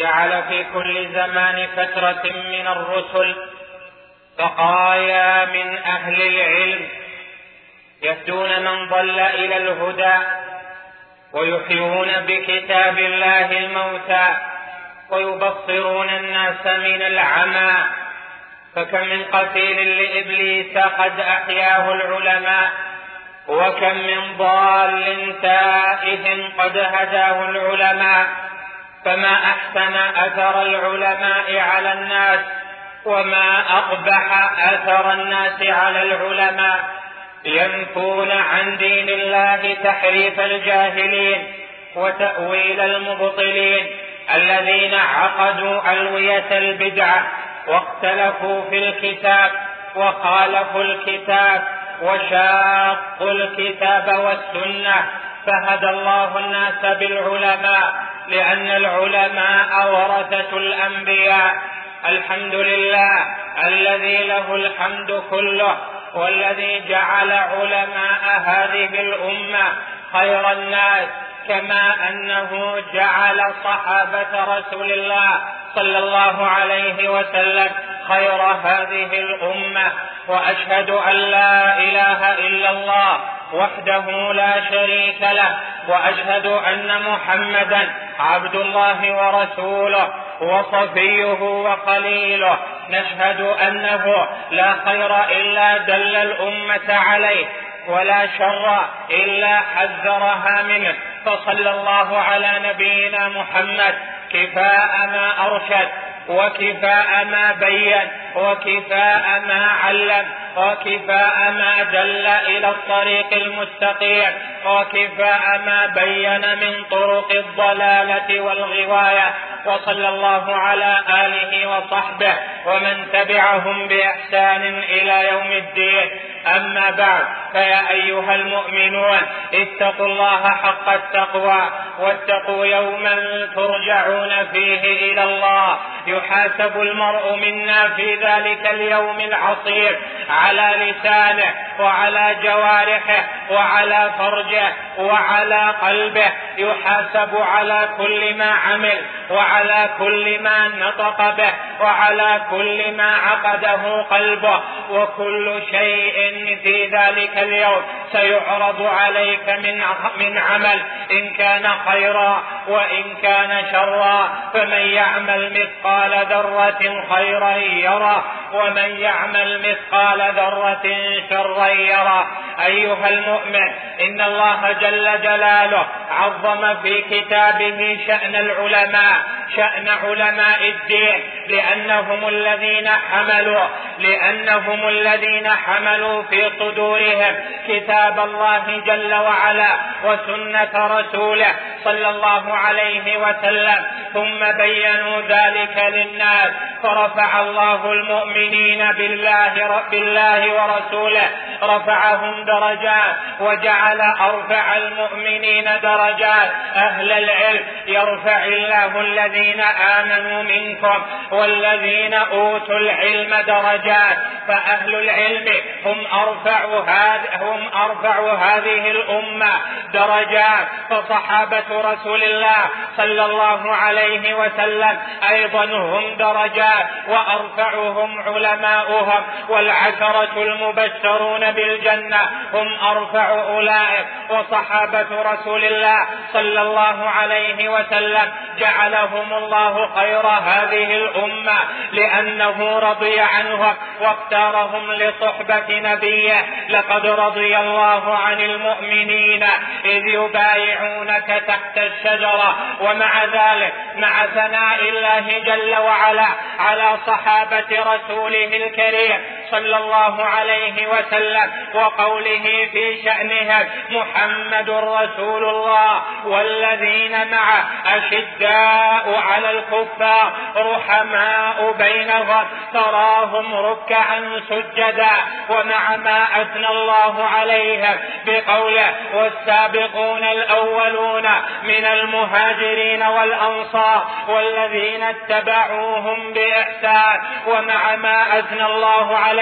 جعل في كل زمان فترة من الرسل بقايا من أهل العلم يهدون من ضل إلى الهدى ويحيون بكتاب الله الموتى ويبصرون الناس من العمى فكم من قتيل لإبليس قد أحياه العلماء وكم من ضال تائه قد هداه العلماء فما أحسن أثر العلماء على الناس وما أقبح أثر الناس على العلماء. ينفون عن دين الله تحريف الجاهلين وتأويل المبطلين الذين عقدوا ألوية البدعه واختلفوا في الكتاب وخالفوا الكتاب وشاقوا الكتاب والسنة. فهدى الله الناس بالعلماء. لأن العلماء ورثة الأنبياء الحمد لله الذي له الحمد كله والذي جعل علماء هذه الأمة خير الناس كما أنه جعل صحابة رسول الله صلى الله عليه وسلم خير هذه الأمة. وأشهد أن لا إله إلا الله وحده لا شريك له وأشهد أن محمدا عبد الله ورسوله وصفيه وخليله. نشهد أنه لا خير إلا دل الأمة عليه ولا شر إلا حذرها منه. فصلى الله على نبينا محمد. كفاء ما أرشد. وكفاء ما بين وكفاء ما علم وكفاء ما دل إلى الطريق المستقيم وكفاء ما بين من طرق الضلالة والغواية. وصلى الله على آله وصحبه ومن تبعهم بإحسان إلى يوم الدين. أما بعد فيا أيها المؤمنون اتقوا الله حق التقوى واتقوا يوما ترجعون فيه إلى الله. يحاسب المرء منا في ذلك اليوم العصيب على لسانه وعلى جوارحه وعلى فرجه وعلى قلبه. يحاسب على كل ما عمل وعلى كل ما نطق به وعلى كل ما عقده قلبه. وكل شيء في ذلك اليوم سيعرض عليك من من عمل. إن كان خيرا وإن كان شرا فمن يعمل مثقال ذرة خيرا يرى ومن يعمل مثقال ذرة شرا يرى أيها المؤمن إن الله جل جلاله عظم في كتابه شأن العلماء شأن علماء الدين لأنهم الذين حملوا لأنهم الذين حملوا في صدورهم كتاب الله جل وعلا وسنة رسوله صلى الله عليه وسلم. ثم بينوا ذلك للناس فرفع الله المؤمنين بالله بالله ورسوله رفعهم درجات وجعل أرفع المؤمنين درجات. أهل العلم يرفع الله الذين آمنوا منكم والذين أوتوا العلم درجات. فأهل العلم هم أرفع هم أرفع هذه الأمة درجات. فصحابة رسول الله صلى الله عليه وسلم أيضا هم درجات وأرفعهم علماؤهم والعشرة المبشرون بالجنة هم أرفع أولئك. وصحابة رسول الله صلى الله عليه وسلم جعلهم الله خير هذه الأمة لأنه رضي عنهم واختارهم لصحبة نبيه. لقد رضي الله عن المؤمنين إذ يبايعونك تحت الشجرة. ومع ذلك مع ثناء الله جل وعلا على صحابة رسوله الكريم. صلى الله عليه وسلم وقوله في شأنهم محمد رسول الله والذين معه أشداء على الكفار رحماء بينهم تراهم ركعا سجدا ومع ما أثنى الله عليهم بقوله والسابقون الأولون من المهاجرين والأنصار والذين اتبعوهم بإحسان ومع ما أثنى الله عليهم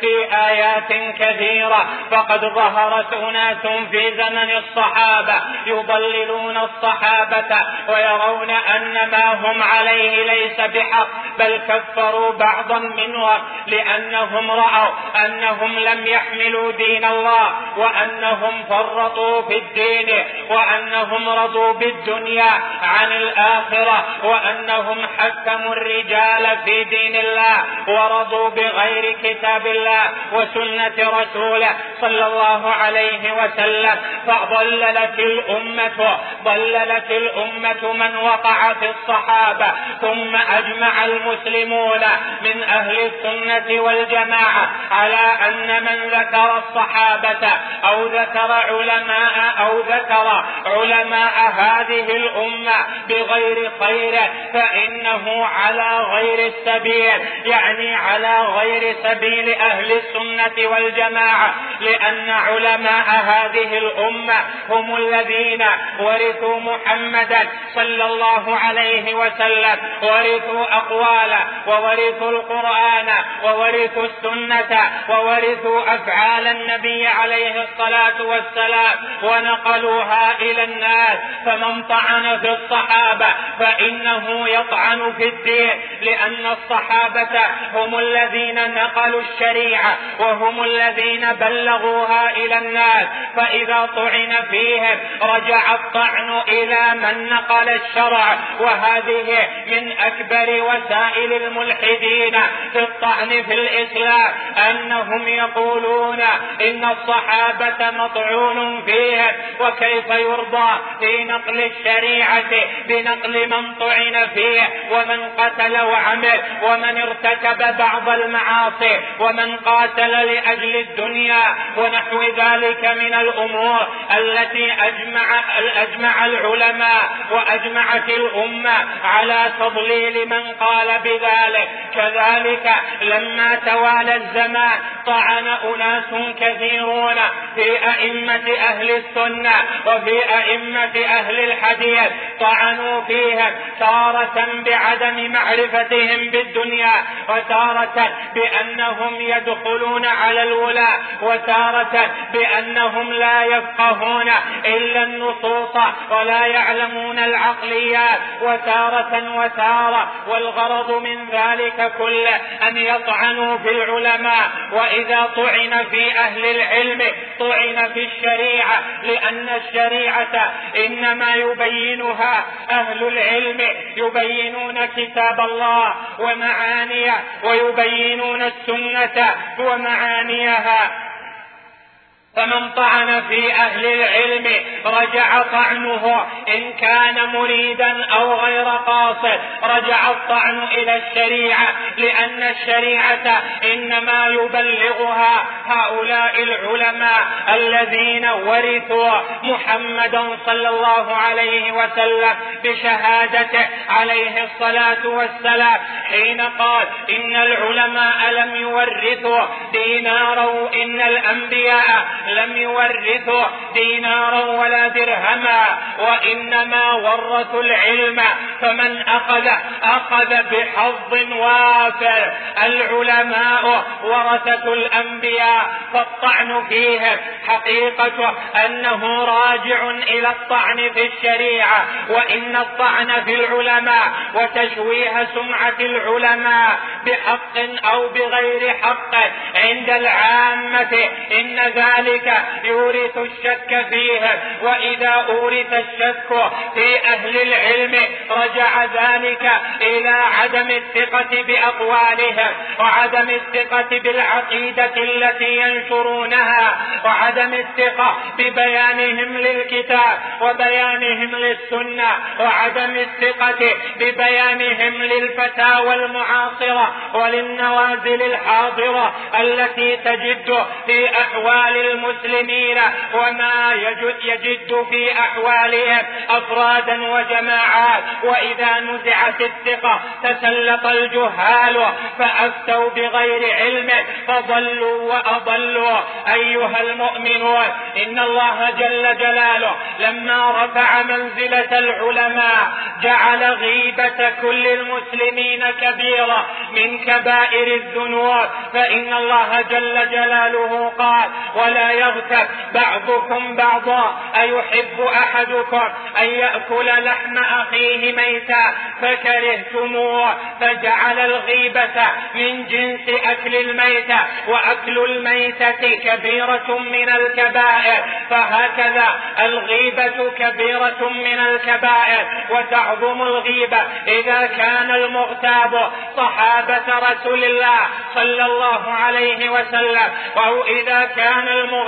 في آيات كثيرة. فقد ظهرت أناس في زمن الصحابة يضللون الصحابة ويرون أن ما هم عليه ليس بحق بل كفروا بعضا منهم لأنهم رأوا أنهم لم يحملوا دين الله وأنهم فرطوا في الدين وأنهم رضوا بالدنيا عن الآخرة وأنهم حكموا الرجال في دين الله ورضوا بغير كتاب الله وسنة رسوله صلى الله عليه وسلم فضللت الأمة ضللت الأمة من وقع في الصحابة ثم أجمع المسلمون من أهل السنة والجماعة على أن من ذكر الصحابة أو ذكر علماء أو ذكر علماء هذه الأمة بغير خير فإنه على غير السبيل يعني على غير سبيل أهل السنة والجماعة لأن علماء هذه الأمة هم الذين ورثوا محمدا صلى الله عليه وسلم ورثوا أقواله وورثوا القرآن وورثوا السنة وورثوا أفعال النبي عليه الصلاة والسلام ونقلوها إلى الناس. فمن طعن في الصحابة فإنه يطعن في الدين لأن الصحابة هم الذين نقلوا الشريعة وهم الذين بلغوها إلى الناس فإذا طعن فيهم رجع الطعن إلى من نقل الشرع وهذه من أكبر وسائل الملحدين في الطعن في الإسلام أنهم يقولون إن الصحابة مطعون فيهم وكيف يرضى في نقل الشريعة بنقل من طعن فيه ومن قتل وعمل ومن ارتكب بعض المعاصي. ومن قاتل لأجل الدنيا ونحو ذلك من الأمور التي أجمع, أجمع العلماء وأجمعت الأمة على تضليل من قال بذلك. كذلك لما توالى الزمان طعن أناس كثيرون في أئمة أهل السنة وفي أئمة أهل الحديث طعنوا فيهم تارة بعدم معرفتهم بالدنيا وتارة بأنهم يدخلون على الولاة وتارة بأنهم لا يفقهون إلا النصوص ولا يعلمون العقليات وتارة وتارة والغرض من ذلك كله أن يطعنوا في العلماء. وإذا طعن في أهل العلم طعن في الشريعة لأن الشريعة إنما يبينها أهل العلم يبينون كتاب الله ومعانيه ويبينون السنة ومعانيها فمن طعن في أهل العلم رجع طعنه إن كان مريدا أو غير قاصد رجع الطعن إلى الشريعة لأن الشريعة إنما يبلغها هؤلاء العلماء الذين ورثوا محمدا صلى الله عليه وسلم بشهادته عليه الصلاة والسلام حين قال إن العلماء لم يورثوا دينارا إن الأنبياء لم يورثوا دينارا ولا درهما وإنما ورثوا العلم. فمن أخذ أخذ بحظ وافر. العلماء ورثة الأنبياء فالطعن فيهم حقيقة أنه راجع إلى الطعن في الشريعة. وإن الطعن في العلماء وتشويه سمعة العلماء بحق أو بغير حق. عند العامة إن ذلك ذلك يورث الشك فيه وإذا أورث الشك في أهل العلم رجع ذلك إلى عدم الثقة بأقوالهم وعدم الثقة بالعقيدة التي ينشرونها وعدم الثقة ببيانهم للكتاب وبيانهم للسنة وعدم الثقة ببيانهم للفتاوى المعاصرة وللنوازل الحاضرة التي تجد في أحوال المسلمين وما يجد, يجد في أحوالهم أفرادا وجماعات. وإذا نزعت الثقة تسلط الجهال فأفتوا بغير علم فضلوا وأضلوا. أيها المؤمنون إن الله جل جلاله لما رفع منزلة العلماء جعل غيبة كل المسلمين كبيرة من كبائر الذنوب. فإن الله جل جلاله قال ولا يغتب بعضكم بعضا أيحب أحدكم أن يأكل لحم أخيه ميتا فكرهتموه فجعل الغيبة من جنس أكل الميتة وأكل الميتة كبيرة من الكبائر فهكذا الغيبة كبيرة من الكبائر وتعظم الغيبة إذا كان المغتاب صحابة رسول الله صلى الله عليه وسلم أو إذا كان المغتاب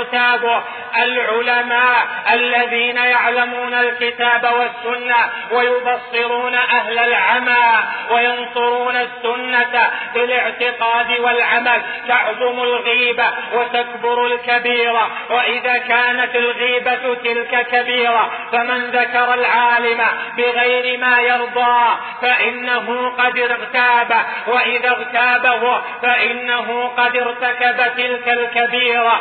العلماء الذين يعلمون الكتاب والسنة ويبصرون أهل العمى وينصرون السنة بالاعتقاد والعمل. تعظم الغيبة وتكبر الكبيرة وإذا كانت الغيبة تلك كبيرة فمن ذكر العالم بغير ما يرضى فإنه قد اغتاب وإذا اغتابه فإنه قد ارتكب تلك الكبيرة.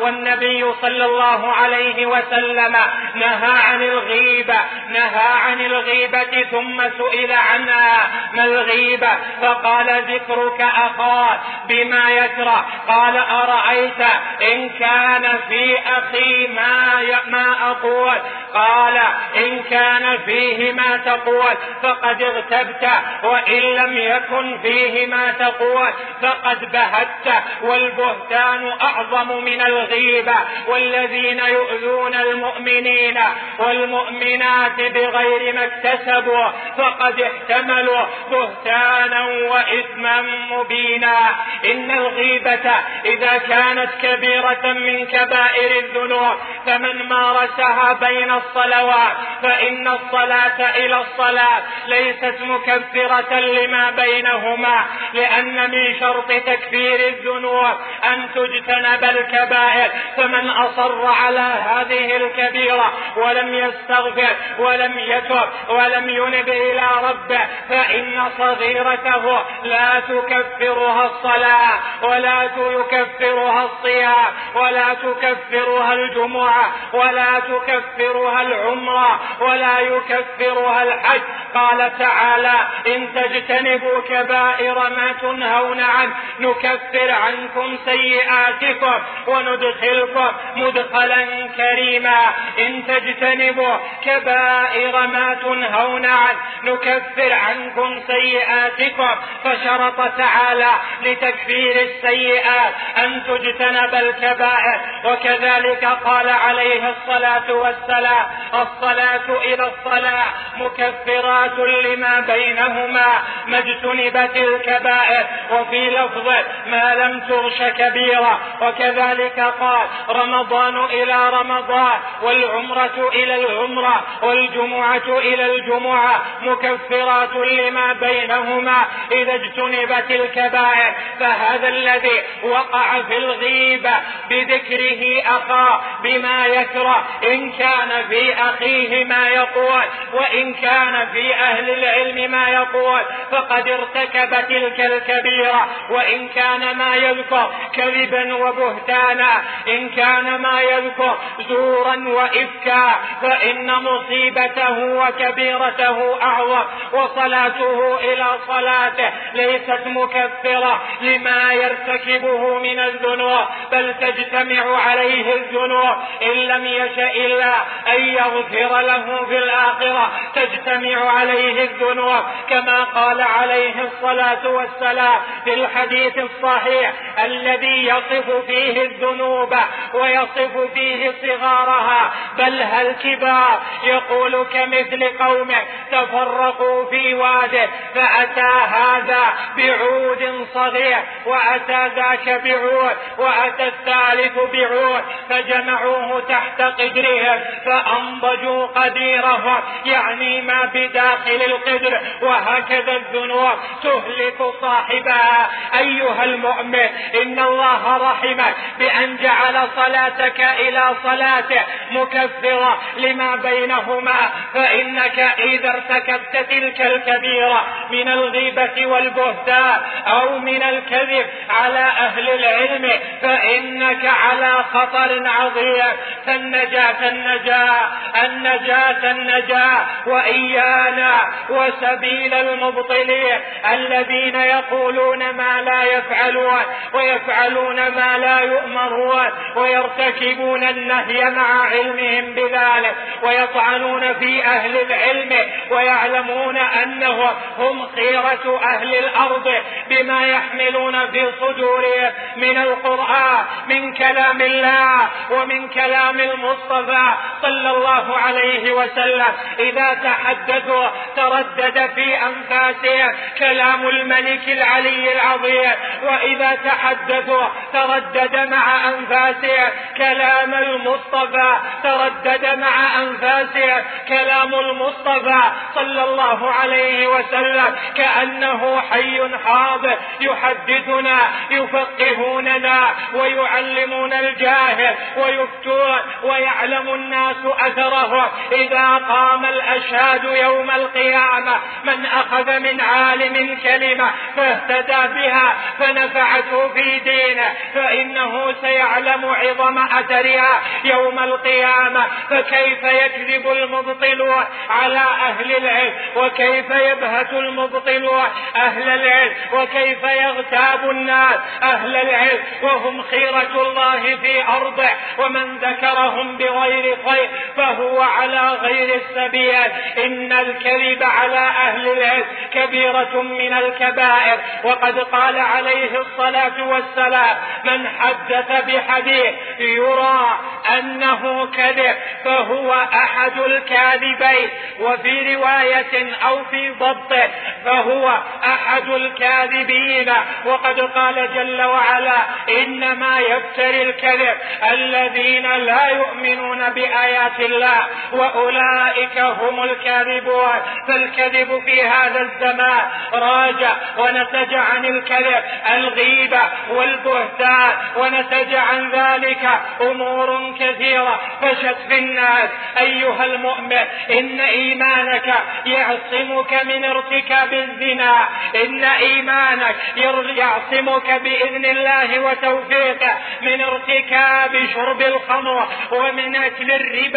والنبي صلى الله عليه وسلم نهى عن الغيبة نهى عن الغيبة ثم سئل عنها ما الغيبة؟ فقال ذكرك أخاك بما يكره. قال أرأيت إن كان في أخي ما ما أقول؟ قال إن كان فيه ما تقول فقد اغتبت وإن لم يكن فيه ما تقول فقد بهت والبهتان أعظم من الغيبة والذين يؤذون المؤمنين والمؤمنات بغير ما اكتسبوا فقد احتملوا بهتانا وإثما مبينا إن الغيبة إذا كانت كبيرة من كبائر الذنوب فمن مارسها بين الصلوات فإن الصلاة إلى الصلاة ليست مكفرة لما بينهما لأن من شرط تكفير الذنوب أن تجتنب الكبائر فمن أصر على هذه الكبيرة ولم يستغفر ولم يتب ولم ينب إلى ربه فإن صغيرته لا تكفرها الصلاة ولا يكفرها الصيام ولا تكفرها الجمعة ولا تكفرها العمرة ولا يكفرها الحج. قال تعالى إن تجتنبوا كبائر ما تنهون عنه نكفر عنكم سيئاتكم وندخلكم مدخلا كريما. إن تجتنبوا كبائر ما تنهون عنه نكفر عنكم سيئاتكم. فشرط تعالى لتكفير السيئات أن تجتنب الكبائر. وكذلك قال عليه الصلاة والسلام الصلاة. إلى الصلاة مكفرات لما بينهما ما اجتنبت الكبائر. وفي لفظ ما لم تغش كبيرة وكذلك قال رمضان إلى رمضان والعمرة إلى العمرة والجمعة إلى الجمعة مكفرات لما بينهما. إذا اجتنبت الكبائر فهذا الذي وقع في الغيبة بذكره أخاه بما يكره. إن كان في أخيه ما يقول وإن كان في أهل العلم ما يقول فقد ارتكب تلك الكبيرة. وإن كان ما يذكر كذبا وبهتانا إن كان ما يذكر زورا وإفكا فإن مصيبته وكبيرته أعظم وصلاته إلى صلاته ليست مكفرة لما يرتكبه من الذنوب بل تجتمع عليه الذنوب. إن لم يشأ إلا أن يغفر له في الآخرة. تجتمع عليه الذنوب كما قال عليه الصلاة والسلام في الحديث الصحيح الذي يصف فيه الذنوب ويصف فيه صغارها. بل هل كبار؟ يقول كمثل قومه تفرقوا في واده فأتى هذا بعود صغير وأتى ذاك بعود وأتى الثالث بعود فجمعوه تحت قدرهم فأنضجوا قديرهم يعني ما بداخل القدر وهكذا الذنوب تهلك صاحبها. أيها المؤمن إن الله رحمك بأن جعل صلاتك إلى صلاته مكفرة لما بينهما فإنك إذا ارتكبت تلك الكبيرة من الغيبة والبهتان أو من الكذب على أهل العلم فإنك على خطر عظيم. فالنجاة النجاة. النجاة النجاة وإيانا وسبيل المبطلين الذين يقولون ما لا يفعلون ويفعلون ما لا يؤمرون ويرتكبون النهي مع علمهم بذلك ويطعنون في أهل العلم ويعلمون أنهم هم خيرة أهل الأرض بما يحملون في صدورهم من القرآن من كلام الله ومن كلام المصطفى صلى الله عليه وسلم إذا تحدثوا تردد في أنفاسهم كلام الملك العلي العظيم وإذا تحدثوا تردد مع أنفاسهم كلام المصطفى تردد مع أنفاسهم كلام المصطفى صلى الله عليه وسلم كأنه حي حاضر يحدثنا يفقهوننا ويعلمون الجاهل ويفتون ويعلم الناس أثره إذا قام الأشهاد يوم القيامة. من أخذ من عالم كلمة فاهتدى بها فنفعته في دينه. فإنه سيعلم عظم أثرها يوم القيامة. فكيف يكذب المبطلون على أهل العلم؟ وكيف يبهت المبطلون أهل العلم؟ وكيف يغتاب الناس أهل العلم؟ وهم خيرة الله في أرضه. ومن ذكرهم بغير خير فهو على غير السبيل. إن الكذب على أهل العلم كبيرة من الكبائر. وقد قال عليه الصلاة والسلام من حدث بحديث يرى أنه كذب فهو أحد الكاذبين. وفي رواية أو في ضبطه فهو أحد الكاذبين. وقد قال جل وعلا إنما يفتري الكذب الذين لا يؤمنون بآيات الله وأولئك هم الكاذبون. فالكذب في هذا الزمان راجع ونتج عن الكذب الغيبة والبهتان ونتج عن ذلك أمور كثيرة. فشت في الناس أيها المؤمن إن إيمانك يعصمك من ارتكاب الزنا. إن إيمانك يعصمك بإذن الله وتوفيقه من ارتكاب شرب الخمر ومن أكل الربا.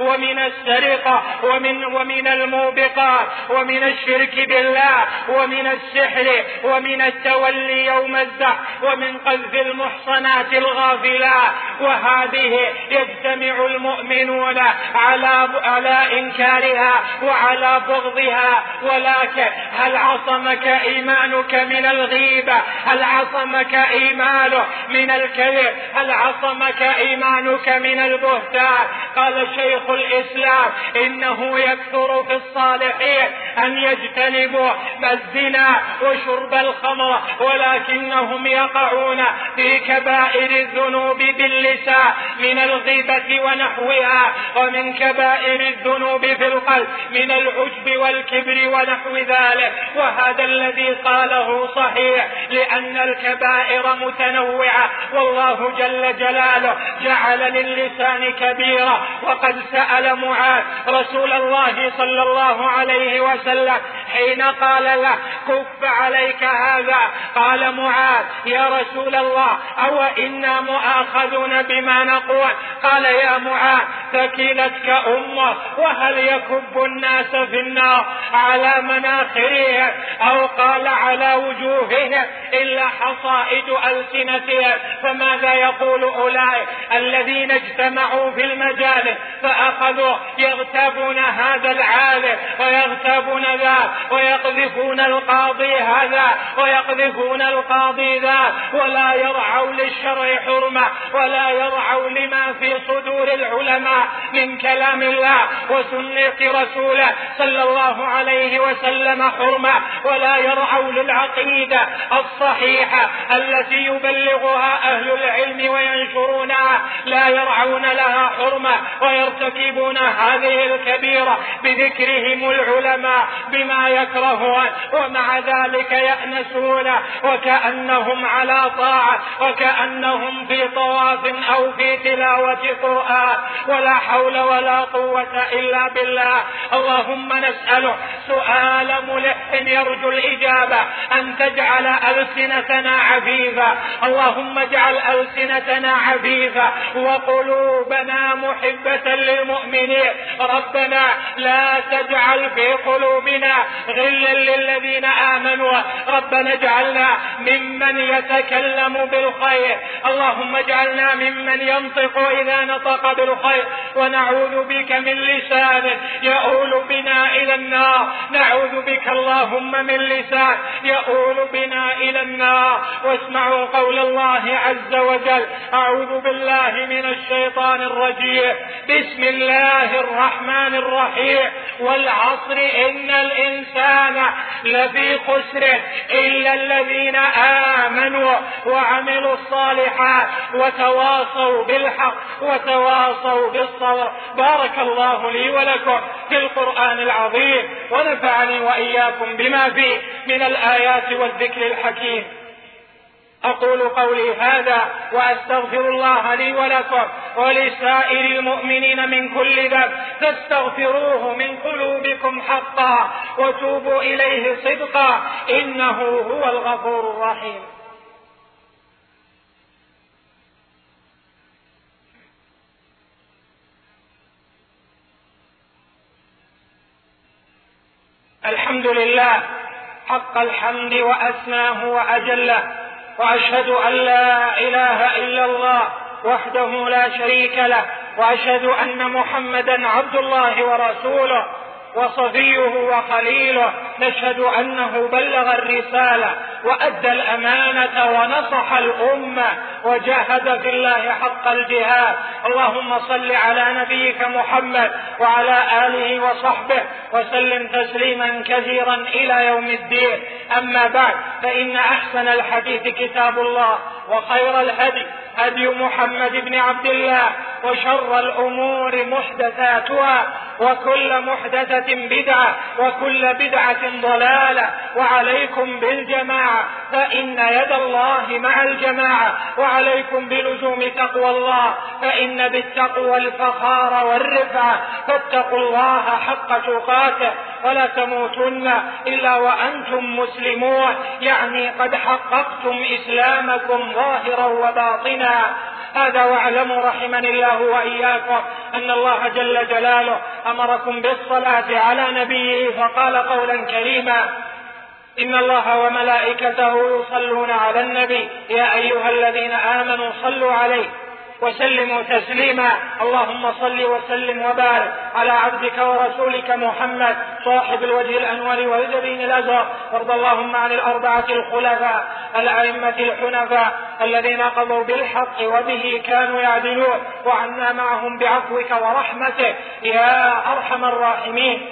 ومن السرقة ومن ومن الموبقات ومن الشرك بالله ومن السحر ومن التولي يوم الزحف ومن قذف المحصنات الغافلات وهذه يجتمع المؤمنون على على إنكارها وعلى بغضها. ولكن هل عصمك إيمانك من الغيبة؟ هل عصمك إيمانه من الكذب؟ هل عصمك إيمانك من البهتان؟ قال شيخ الإسلام إنه يكثر في الصالحين أن يجتنبوا الزنا وشرب الخمر ولكنهم يقعون في كبائر الذنوب باللسان من الغيبة ونحوها ومن كبائر الذنوب في القلب من العجب والكبر ونحو ذلك وهذا الذي قاله صحيح لأن الكبائر متنوعة والله جل جلاله جعل للسان كبيرة وقد سأل معاذ رسول الله صلى الله عليه وسلم حين قال له كف عليك هذا. قال معاذ يا رسول الله أو إنا مؤاخذون بما نقول؟ قال يا معاذ ثكلتك أمه وهل يكب الناس في النار على مناخرهم أو قال على وجوههم إلا حصائد ألسنتهم؟ فماذا يقول أولئك الذين اجتمعوا في المجالس فأخذوا يغتابون هذا العالم ويغتابون ذا ويقذفون القاضي هذا ويقذفون القاضي ذا ولا يرعوا للشرع حرمة ولا يرعوا لما في صدور العلماء من كلام الله وسنة رسوله صلى الله عليه وسلم حرمة ولا يرعوا للعقيدة الصحيحة التي يبلغها أهل العلم وينشرونها. لا يرعون لها حرمة ويرتكبون هذه الكبيرة بذكرهم العلماء بما يكرهون ومع ذلك يأنسون وكأنهم على طاعة وكأنهم في طواف أو في تلاوة قرآن. ولا حول ولا قوة إلا بالله. اللهم نسأله سؤال ملح يرجو الإجابة أن تجعل ألسنتنا عفيفة اللهم اجعل ألسنتنا عفيفة وقلوبنا محبة للمؤمنين. ربنا لا تجعل في قلوبنا غلا للذين آمنوا. ربنا اجعلنا ممن يتكلم بالخير. اللهم اجعلنا ممن ينطق إذا نطق بالخير. ونعوذ بك من لسان يؤول بنا إلى النار. نعوذ بك اللهم من لسان يؤول بنا إلى النار. واسمعوا قول الله عز وجل. أعوذ بالله من الشيطان الرجيم. بسم الله الرحمن الرحيم. والعصر إن الإنسان لفي خسر إلا الذين آمنوا وعملوا الصالحات وتواصوا بالحق وتواصوا بالصبر. بارك الله لي ولكم في القرآن العظيم. ونفعني وإياكم بما فيه من الآيات والذكر الحكيم. أقول قولي هذا وأستغفر الله لي ولكم ولسائر المؤمنين من كل ذنب. فاستغفروه من قلوبكم حقا وتوبوا إليه صدقا. إنه هو الغفور الرحيم. الحمد لله حق الحمد وأسماه وأجله وأشهد أن لا إله إلا الله وحده لا شريك له وأشهد أن محمدا عبد الله ورسوله وصفيه وخليله. نشهد أنه بلغ الرسالة وأدى الأمانة ونصح الأمة وجاهد في الله حق الجهاد. اللهم صل على نبيك محمد وعلى آله وصحبه وسلم تسليما كثيرا إلى يوم الدين. أما بعد فإن أحسن الحديث كتاب الله وخير الهدي هدي محمد بن عبد الله وشر الأمور محدثاتها وكل محدثة بدعة وكل بدعة ضلالة وعليكم بالجماعة فإن يد الله مع الجماعة وعليكم بلزوم تقوى الله فإن بالتقوى الفخار والرفعة فاتقوا الله حق تقاته ولا تموتن إلا وأنتم مسلمون. يعني قد حققتم إسلامكم ظاهرا وباطنا. هذا واعلموا رحمني الله وإياكم أن الله جل جلاله أمركم بالصلاة على نبيه فقال قولا كريما إن الله وملائكته يصلون على النبي يا أيها الذين آمنوا صلوا عليه. وسلموا تسليما. اللهم صل وسلم وبارك على عبدك ورسولك محمد صاحب الوجه الانور والجبين الأزهر. وارض اللهم عن الأربعة الخلفاء الأئمة الحنفاء الذين قضوا بالحق وبه كانوا يعدلون. وعنا معهم بعفوك ورحمتك. يا أرحم الراحمين.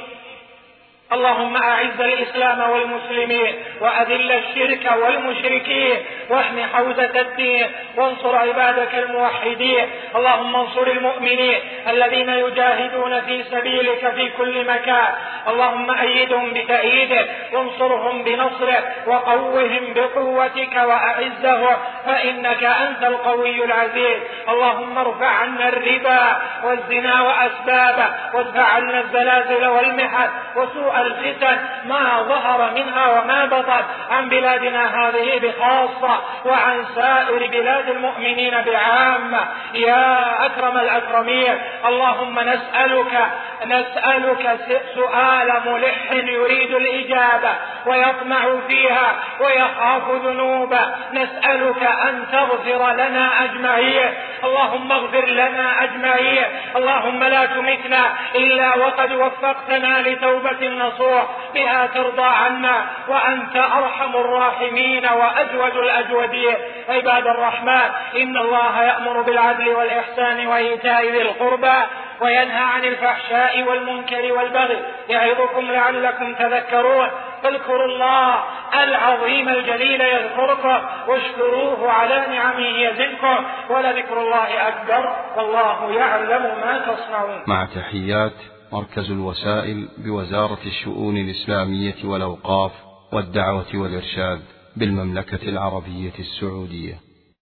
اللهم أعز الإسلام والمسلمين وأذل الشرك والمشركين واحم حوزة الدين وانصر عبادك الموحدين. اللهم انصر المؤمنين الذين يجاهدون في سبيلك في كل مكان. اللهم أيدهم بتأييدك وانصرهم بنصرك وقوهم بقوتك وأعزهم فإنك أنت القوي العزيز. اللهم ارفع عنا الربا والزنا وأسبابه وادفع عنا الزلازل والمحن وسوء الفتن ما ظهر منها وما بطن عن بلادنا هذه بخاصة. وعن سائر بلاد المؤمنين بعامة. يا أكرم الأكرمين اللهم نسألك نسألك سؤال ملح يريد الإجابة ويطمع فيها ويخاف ذنوبا نسألك أن تغفر لنا أجمعين. اللهم اغفر لنا أجمعين. اللهم لا تمتنا إلا وقد وفقتنا لتوبة نصوح بها ترضى عنا وأنت أرحم الراحمين وأجود الأجودين عباد الرحمن إن الله يأمر بالعدل والإحسان وإيتاء ذي القربى وينهى عن الفحشاء والمنكر والبغي. يعظكم لعلكم تذكرون. فاذكروا الله العظيم الجليل يذكركم واشكروه على نعمه يزدكم. ولذكر الله أكبر. والله يعلم ما تصنعون. مع تحيات مركز الوسائل بوزارة الشؤون الإسلامية والأوقاف والدعوة والإرشاد بالمملكة العربية السعودية.